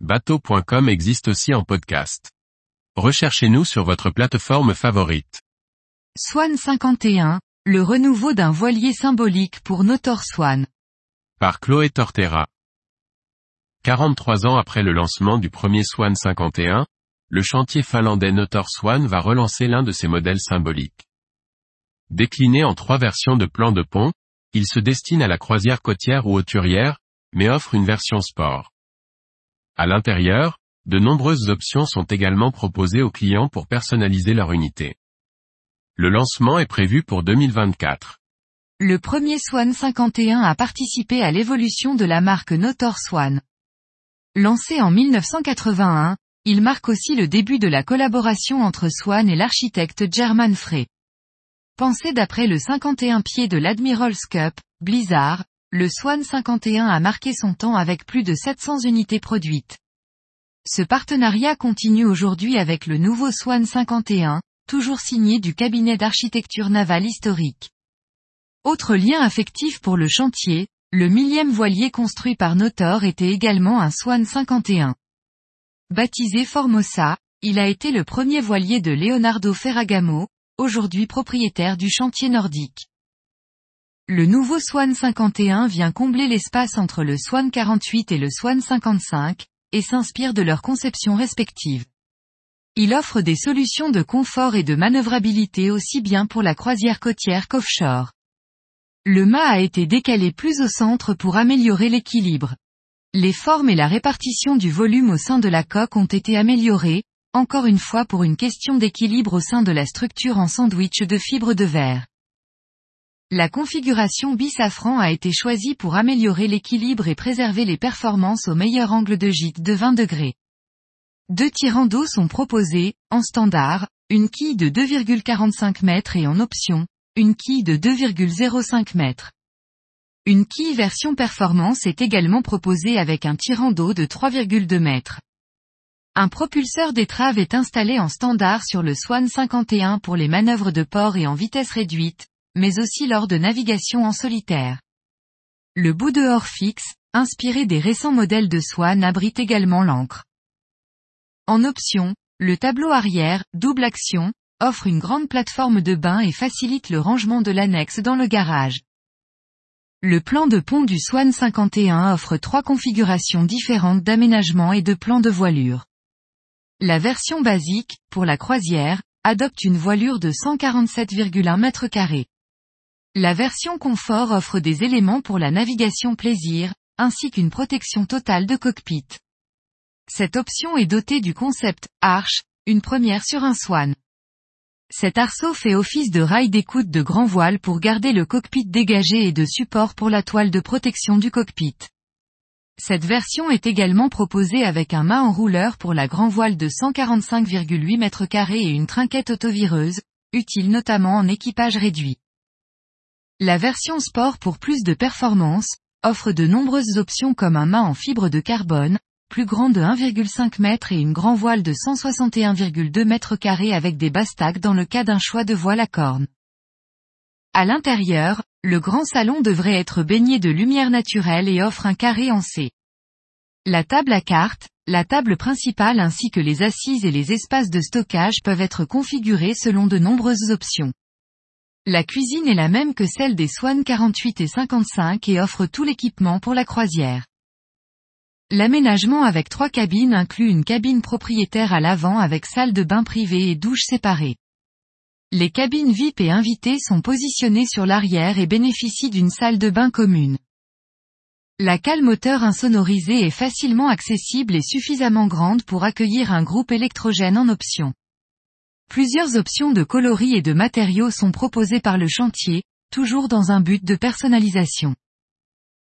bateau.com existe aussi en podcast. Recherchez-nous sur votre plateforme favorite. Swan 51, le renouveau d'un voilier symbolique pour Notor Swan. Par Chloé Tortera. 43 ans après le lancement du premier Swan 51, le chantier finlandais Notor Swan va relancer l'un de ses modèles symboliques. Décliné en trois versions de plan de pont, il se destine à la croisière côtière ou hauturière, mais offre une version sport. À l'intérieur, de nombreuses options sont également proposées aux clients pour personnaliser leur unité. Le lancement est prévu pour 2024. Le premier Swan 51 a participé à l'évolution de la marque Notor Swan. Lancé en 1981, il marque aussi le début de la collaboration entre Swan et l'architecte German Frey. Pensé d'après le 51 pieds de l'Admiral's Cup, Blizzard, le Swan 51 a marqué son temps avec plus de 700 unités produites. Ce partenariat continue aujourd'hui avec le nouveau Swan 51, toujours signé du cabinet d'architecture navale historique. Autre lien affectif pour le chantier, le millième voilier construit par Notor était également un Swan 51. Baptisé Formosa, il a été le premier voilier de Leonardo Ferragamo, aujourd'hui propriétaire du chantier nordique. Le nouveau Swan 51 vient combler l'espace entre le Swan 48 et le Swan 55, et s'inspire de leurs conceptions respectives. Il offre des solutions de confort et de manœuvrabilité aussi bien pour la croisière côtière qu'offshore. Le mât a été décalé plus au centre pour améliorer l'équilibre. Les formes et la répartition du volume au sein de la coque ont été améliorées, encore une fois pour une question d'équilibre au sein de la structure en sandwich de fibres de verre. La configuration bisafran a été choisie pour améliorer l'équilibre et préserver les performances au meilleur angle de gîte de 20 degrés. Deux tirants d'eau sont proposés, en standard, une quille de 2,45 mètres et en option, une quille de 2,05 mètres. Une quille version performance est également proposée avec un tirant d'eau de 3,2 mètres. Un propulseur d'étrave est installé en standard sur le Swan 51 pour les manœuvres de port et en vitesse réduite, mais aussi lors de navigation en solitaire. Le bout de hors fixe, inspiré des récents modèles de Swan abrite également l'encre. En option, le tableau arrière, double action, offre une grande plateforme de bain et facilite le rangement de l'annexe dans le garage. Le plan de pont du Swan 51 offre trois configurations différentes d'aménagement et de plan de voilure. La version basique, pour la croisière, adopte une voilure de 147,1 m2. La version confort offre des éléments pour la navigation plaisir, ainsi qu'une protection totale de cockpit. Cette option est dotée du concept Arch, une première sur un Swan. Cet arceau fait office de rail d'écoute de grand voile pour garder le cockpit dégagé et de support pour la toile de protection du cockpit. Cette version est également proposée avec un mât enrouleur pour la grand voile de 145,8 m2 et une trinquette autovireuse, utile notamment en équipage réduit. La version sport pour plus de performance, offre de nombreuses options comme un mât en fibre de carbone, plus grand de 1,5 m et une grand voile de 161,2 m avec des bastacs dans le cas d'un choix de voile à corne. À l'intérieur, le grand salon devrait être baigné de lumière naturelle et offre un carré en C. La table à cartes, la table principale ainsi que les assises et les espaces de stockage peuvent être configurés selon de nombreuses options. La cuisine est la même que celle des Swan 48 et 55 et offre tout l'équipement pour la croisière. L'aménagement avec trois cabines inclut une cabine propriétaire à l'avant avec salle de bain privée et douche séparée. Les cabines VIP et invitées sont positionnées sur l'arrière et bénéficient d'une salle de bain commune. La cale moteur insonorisée est facilement accessible et suffisamment grande pour accueillir un groupe électrogène en option. Plusieurs options de coloris et de matériaux sont proposées par le chantier, toujours dans un but de personnalisation.